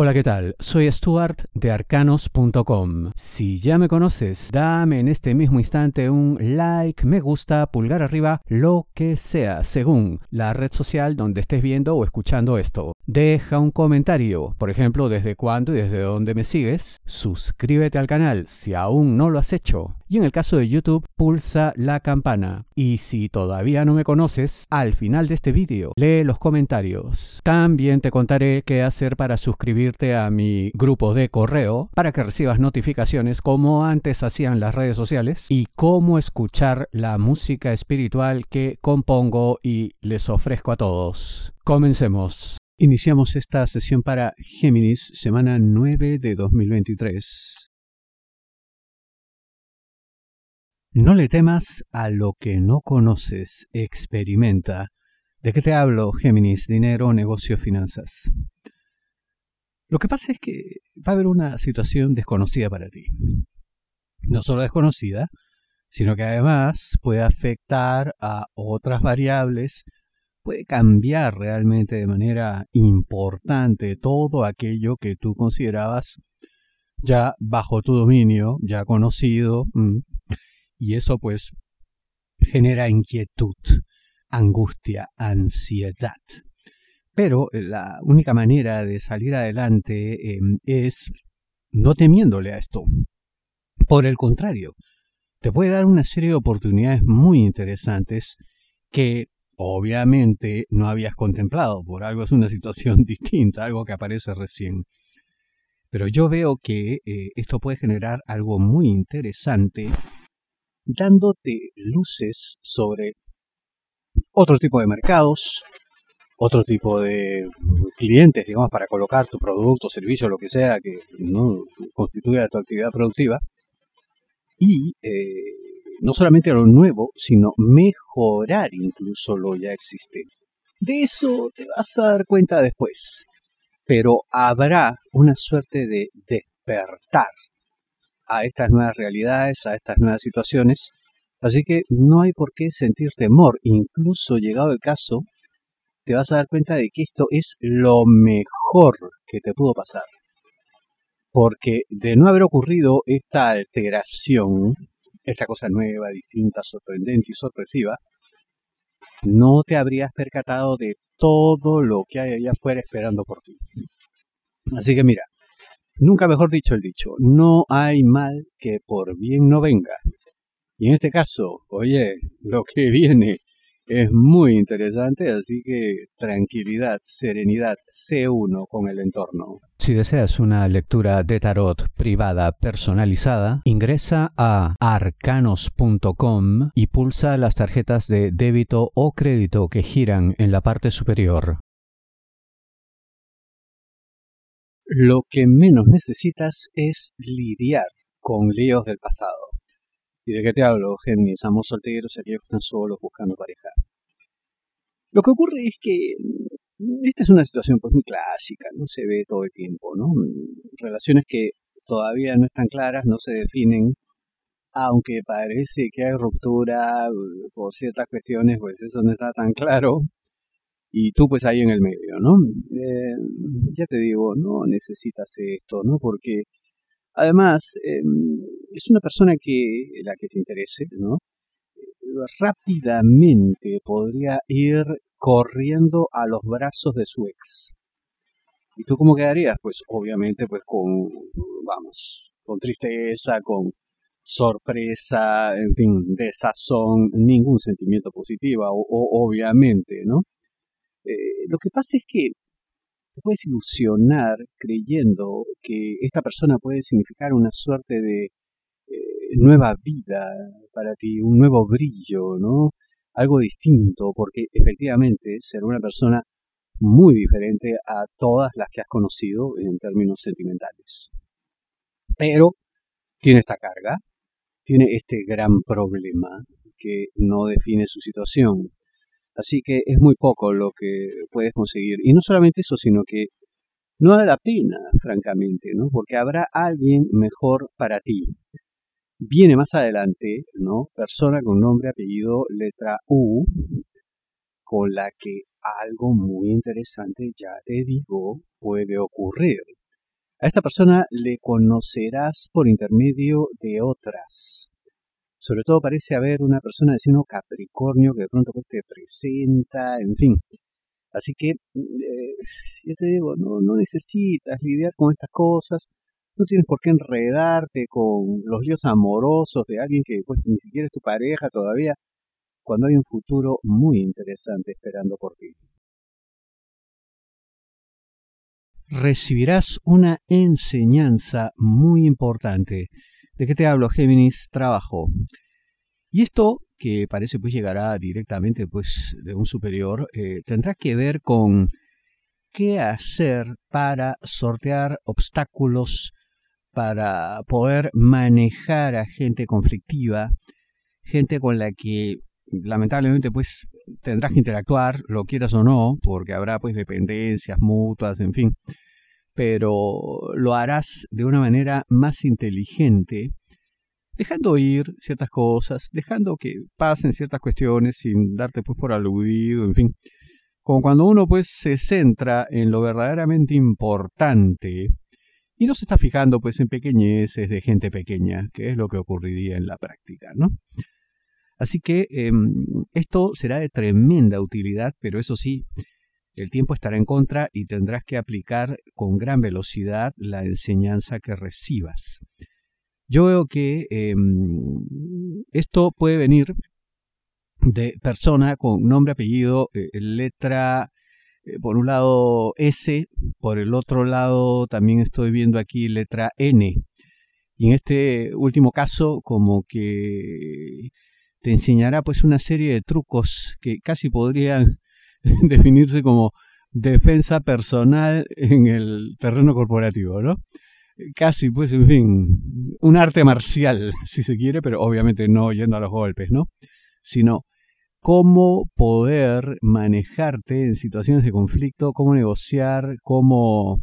Hola, ¿qué tal? Soy Stuart de arcanos.com. Si ya me conoces, dame en este mismo instante un like, me gusta, pulgar arriba, lo que sea, según la red social donde estés viendo o escuchando esto. Deja un comentario, por ejemplo, desde cuándo y desde dónde me sigues. Suscríbete al canal si aún no lo has hecho. Y en el caso de YouTube, pulsa la campana. Y si todavía no me conoces, al final de este vídeo, lee los comentarios. También te contaré qué hacer para suscribirte a mi grupo de correo para que recibas notificaciones como antes hacían las redes sociales y cómo escuchar la música espiritual que compongo y les ofrezco a todos. Comencemos. Iniciamos esta sesión para Géminis, semana 9 de 2023. No le temas a lo que no conoces, experimenta. ¿De qué te hablo, Géminis? Dinero, negocio, finanzas. Lo que pasa es que va a haber una situación desconocida para ti. No solo desconocida, sino que además puede afectar a otras variables puede cambiar realmente de manera importante todo aquello que tú considerabas ya bajo tu dominio, ya conocido, mm, y eso pues genera inquietud, angustia, ansiedad. Pero la única manera de salir adelante em, es no temiéndole a esto. Por el contrario, te puede dar una serie de oportunidades muy interesantes que obviamente no habías contemplado, por algo es una situación distinta, algo que aparece recién. Pero yo veo que eh, esto puede generar algo muy interesante, dándote luces sobre otro tipo de mercados, otro tipo de clientes, digamos, para colocar tu producto, servicio, lo que sea que no constituya tu actividad productiva. Y eh, no solamente lo nuevo, sino mejorar incluso lo ya existente. De eso te vas a dar cuenta después, pero habrá una suerte de despertar a estas nuevas realidades, a estas nuevas situaciones, así que no hay por qué sentir temor, incluso llegado el caso, te vas a dar cuenta de que esto es lo mejor que te pudo pasar. Porque de no haber ocurrido esta alteración, esta cosa nueva, distinta, sorprendente y sorpresiva, no te habrías percatado de todo lo que hay allá afuera esperando por ti. Así que mira, nunca mejor dicho el dicho, no hay mal que por bien no venga. Y en este caso, oye, lo que viene es muy interesante, así que tranquilidad, serenidad, sé uno con el entorno. Si deseas una lectura de tarot privada personalizada, ingresa a arcanos.com y pulsa las tarjetas de débito o crédito que giran en la parte superior. Lo que menos necesitas es lidiar con líos del pasado. ¿Y de qué te hablo, Géminis? Amos solteros aquellos que están solos buscando pareja. Lo que ocurre es que mm, esta es una situación pues muy clásica, no se ve todo el tiempo, ¿no? Relaciones que todavía no están claras, no se definen, aunque parece que hay ruptura uh, por ciertas cuestiones, pues eso no está tan claro. Y tú pues ahí en el medio, ¿no? Eh, ya te digo, no necesitas esto, ¿no? Porque además em, es una persona que la que te interese, ¿no? rápidamente podría ir corriendo a los brazos de su ex. ¿Y tú cómo quedarías? Pues obviamente pues con, vamos, con tristeza, con sorpresa, en fin, desazón, ningún sentimiento positivo, o, obviamente, ¿no? Eh, lo que pasa es que te puedes ilusionar creyendo que esta persona puede significar una suerte de nueva vida para ti, un nuevo brillo, ¿no? Algo distinto, porque efectivamente ser una persona muy diferente a todas las que has conocido en términos sentimentales. Pero tiene esta carga, tiene este gran problema que no define su situación. Así que es muy poco lo que puedes conseguir. Y no solamente eso, sino que no vale la pena, francamente, ¿no? Porque habrá alguien mejor para ti. Viene más adelante, ¿no? Persona con nombre, apellido, letra U, con la que algo muy interesante, ya te digo, puede ocurrir. A esta persona le conocerás por intermedio de otras. Sobre todo parece haber una persona de signo Capricornio que de pronto pues te presenta, en fin. Así que, eh, yo te digo, no, no necesitas lidiar con estas cosas, no tienes por qué enredarte con los líos amorosos de alguien que pues, ni siquiera es tu pareja todavía, cuando hay un futuro muy interesante esperando por ti. Recibirás una enseñanza muy importante. ¿De qué te hablo, Géminis? Trabajo. Y esto, que parece pues llegará directamente pues de un superior, eh, tendrá que ver con qué hacer para sortear obstáculos, para poder manejar a gente conflictiva, gente con la que lamentablemente pues tendrás que interactuar, lo quieras o no, porque habrá pues dependencias mutuas, en fin, pero lo harás de una manera más inteligente, dejando ir ciertas cosas, dejando que pasen ciertas cuestiones sin darte pues por aludido, en fin. Como cuando uno pues se centra en lo verdaderamente importante y no se está fijando pues en pequeñeces de gente pequeña, que es lo que ocurriría en la práctica, ¿no? Así que em, esto será de tremenda utilidad, pero eso sí, el tiempo estará en contra y tendrás que aplicar con gran velocidad la enseñanza que recibas. Yo veo que em, esto puede venir de persona con nombre, apellido, eh, letra, por un lado S, por el otro lado también estoy viendo aquí letra N. Y en este último caso, como que te enseñará pues una serie de trucos que casi podrían definirse como defensa personal en el terreno corporativo, ¿no? Casi, pues, en fin, un arte marcial, si se quiere, pero obviamente no yendo a los golpes, ¿no? Sino cómo poder manejarte en situaciones de conflicto, cómo negociar, cómo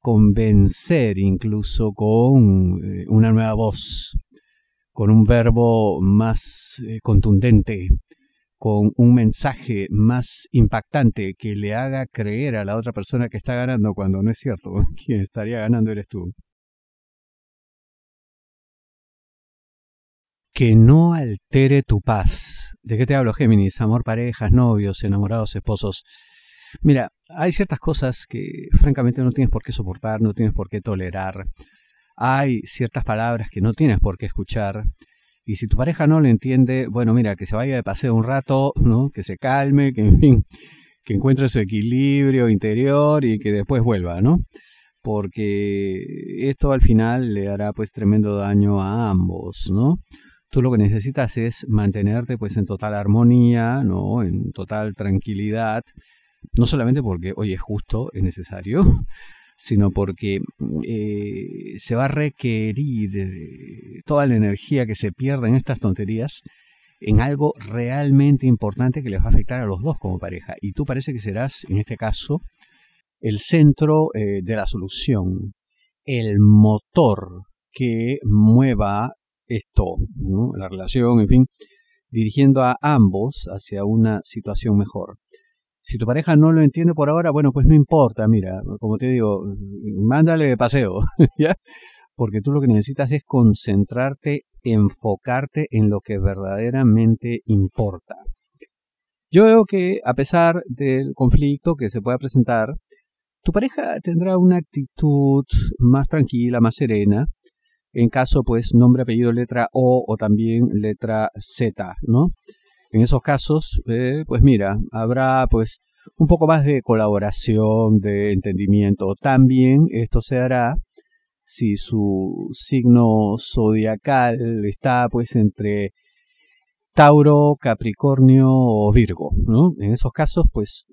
convencer incluso con eh, una nueva voz, con un verbo más eh, contundente, con un mensaje más impactante que le haga creer a la otra persona que está ganando cuando no es cierto, quien estaría ganando eres tú. Que no altere tu paz. ¿De qué te hablo, Géminis? Amor, parejas, novios, enamorados, esposos. Mira, hay ciertas cosas que francamente no tienes por qué soportar, no tienes por qué tolerar hay ciertas palabras que no tienes por qué escuchar. Y si tu pareja no lo entiende, bueno, mira, que se vaya de paseo un rato, ¿no? Que se calme, que en fin, que encuentre su equilibrio interior y que después vuelva, ¿no? Porque esto al final le hará pues tremendo daño a ambos, ¿no? Tú lo que necesitas es mantenerte pues en total armonía, ¿no? En total tranquilidad, no solamente porque, hoy es justo, es necesario, sino porque eh, se va a requerir eh, toda la energía que se pierda en estas tonterías en algo realmente importante que les va a afectar a los dos como pareja. Y tú parece que serás, en este caso, el centro eh, de la solución, el motor que mueva esto, la relación, en fin, dirigiendo a ambos hacia una situación mejor. Si tu pareja no lo entiende por ahora, bueno, pues no importa, mira, como te digo, mándale de paseo, ¿ya? Porque tú lo que necesitas es concentrarte, enfocarte en lo que verdaderamente importa. Yo veo que a pesar del conflicto que se pueda presentar, tu pareja tendrá una actitud más tranquila, más serena, en caso pues nombre, apellido, letra O o también letra Z, ¿no? En esos casos, eh, pues mira, habrá pues un poco más de colaboración, de entendimiento. También esto se hará si su signo zodiacal está pues entre Tauro, Capricornio o Virgo, ¿no? En esos casos, pues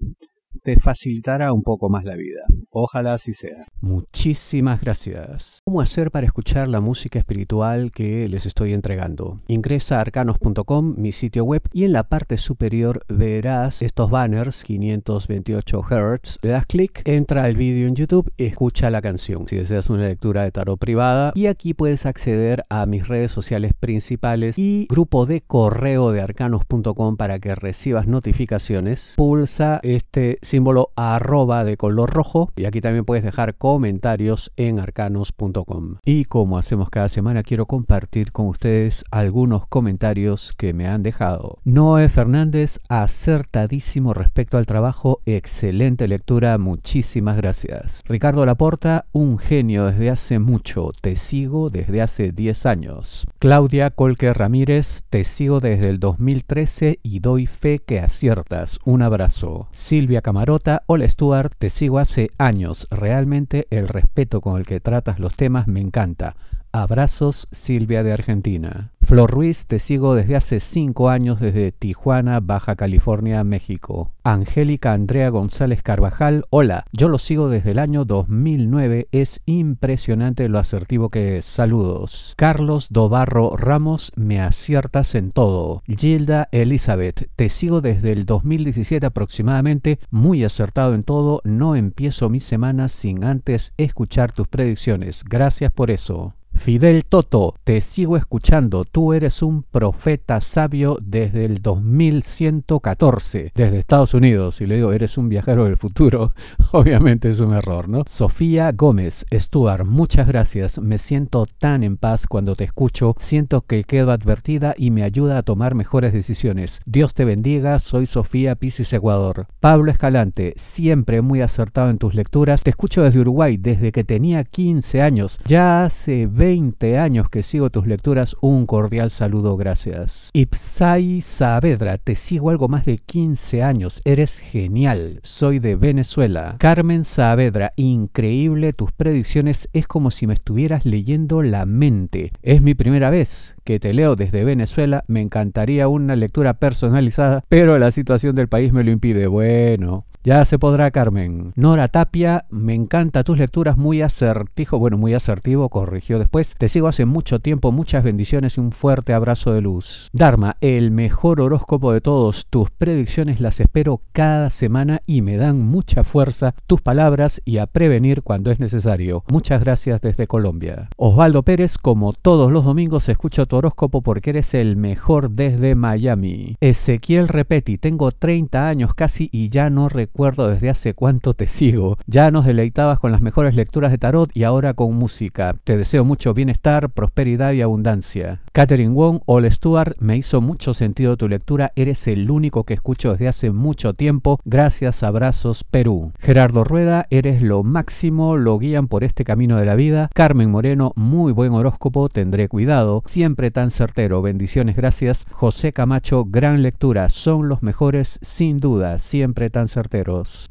te facilitará un poco más la vida. Ojalá así sea. Muchísimas gracias. ¿Cómo hacer para escuchar la música espiritual que les estoy entregando? Ingresa a arcanos.com, mi sitio web, y en la parte superior verás estos banners 528 Hz. Le das clic, entra al vídeo en YouTube y escucha la canción. Si deseas una lectura de tarot privada, y aquí puedes acceder a mis redes sociales principales y grupo de correo de arcanos.com para que recibas notificaciones. Pulsa este símbolo arroba de color rojo y aquí también puedes dejar comentarios en arcanos.com. Y como hacemos cada semana, quiero compartir con ustedes algunos comentarios que me han dejado. Noé Fernández, acertadísimo respecto al trabajo, excelente lectura, muchísimas gracias. Ricardo Laporta, un genio desde hace mucho, te sigo desde hace 10 años. Claudia Colque Ramírez, te sigo desde el 2013 y doy fe que aciertas. Un abrazo. Silvia Camarota, hola Stuart, te sigo hace años. Realmente el respeto con el que tratas los temas me encanta. Abrazos, Silvia de Argentina. Flor Ruiz, te sigo desde hace cinco años desde Tijuana, Baja California, México. Angélica Andrea González Carvajal, hola, yo lo sigo desde el año 2009, es impresionante lo asertivo que es. Saludos. Carlos Dobarro Ramos, me aciertas en todo. Gilda Elizabeth, te sigo desde el 2017 aproximadamente, muy acertado en todo, no empiezo mi semana sin antes escuchar tus predicciones. Gracias por eso. Fidel Toto, te sigo escuchando. Tú eres un profeta sabio desde el 2114, desde Estados Unidos. Y le digo, eres un viajero del futuro. Obviamente es un error, ¿no? Sofía Gómez, Stuart, muchas gracias. Me siento tan en paz cuando te escucho. Siento que quedo advertida y me ayuda a tomar mejores decisiones. Dios te bendiga. Soy Sofía Pisis Ecuador. Pablo Escalante, siempre muy acertado en tus lecturas. Te escucho desde Uruguay desde que tenía 15 años. Ya hace 20 años que sigo tus lecturas, un cordial saludo, gracias. Ipsai Saavedra, te sigo algo más de 15 años, eres genial, soy de Venezuela. Carmen Saavedra, increíble tus predicciones, es como si me estuvieras leyendo la mente. Es mi primera vez que te leo desde Venezuela, me encantaría una lectura personalizada, pero la situación del país me lo impide. Bueno, ya se podrá, Carmen. Nora Tapia, me encanta tus lecturas, muy asertivo, bueno, muy asertivo, corrigió después. Te sigo hace mucho tiempo, muchas bendiciones y un fuerte abrazo de luz. Dharma, el mejor horóscopo de todos, tus predicciones las espero cada semana y me dan mucha fuerza tus palabras y a prevenir cuando es necesario. Muchas gracias desde Colombia. Osvaldo Pérez, como todos los domingos, escucho tu horóscopo porque eres el mejor desde Miami. Ezequiel Repeti, tengo 30 años casi y ya no recuerdo recuerdo desde hace cuánto te sigo. Ya nos deleitabas con las mejores lecturas de tarot y ahora con música. Te deseo mucho bienestar, prosperidad y abundancia. Catherine Wong, All Stuart, me hizo mucho sentido tu lectura. Eres el único que escucho desde hace mucho tiempo. Gracias, abrazos, Perú. Gerardo Rueda, eres lo máximo, lo guían por este camino de la vida. Carmen Moreno, muy buen horóscopo, tendré cuidado. Siempre tan certero, bendiciones, gracias. José Camacho, gran lectura, son los mejores, sin duda, siempre tan certero.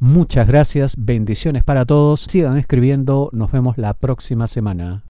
Muchas gracias, bendiciones para todos, sigan escribiendo, nos vemos la próxima semana.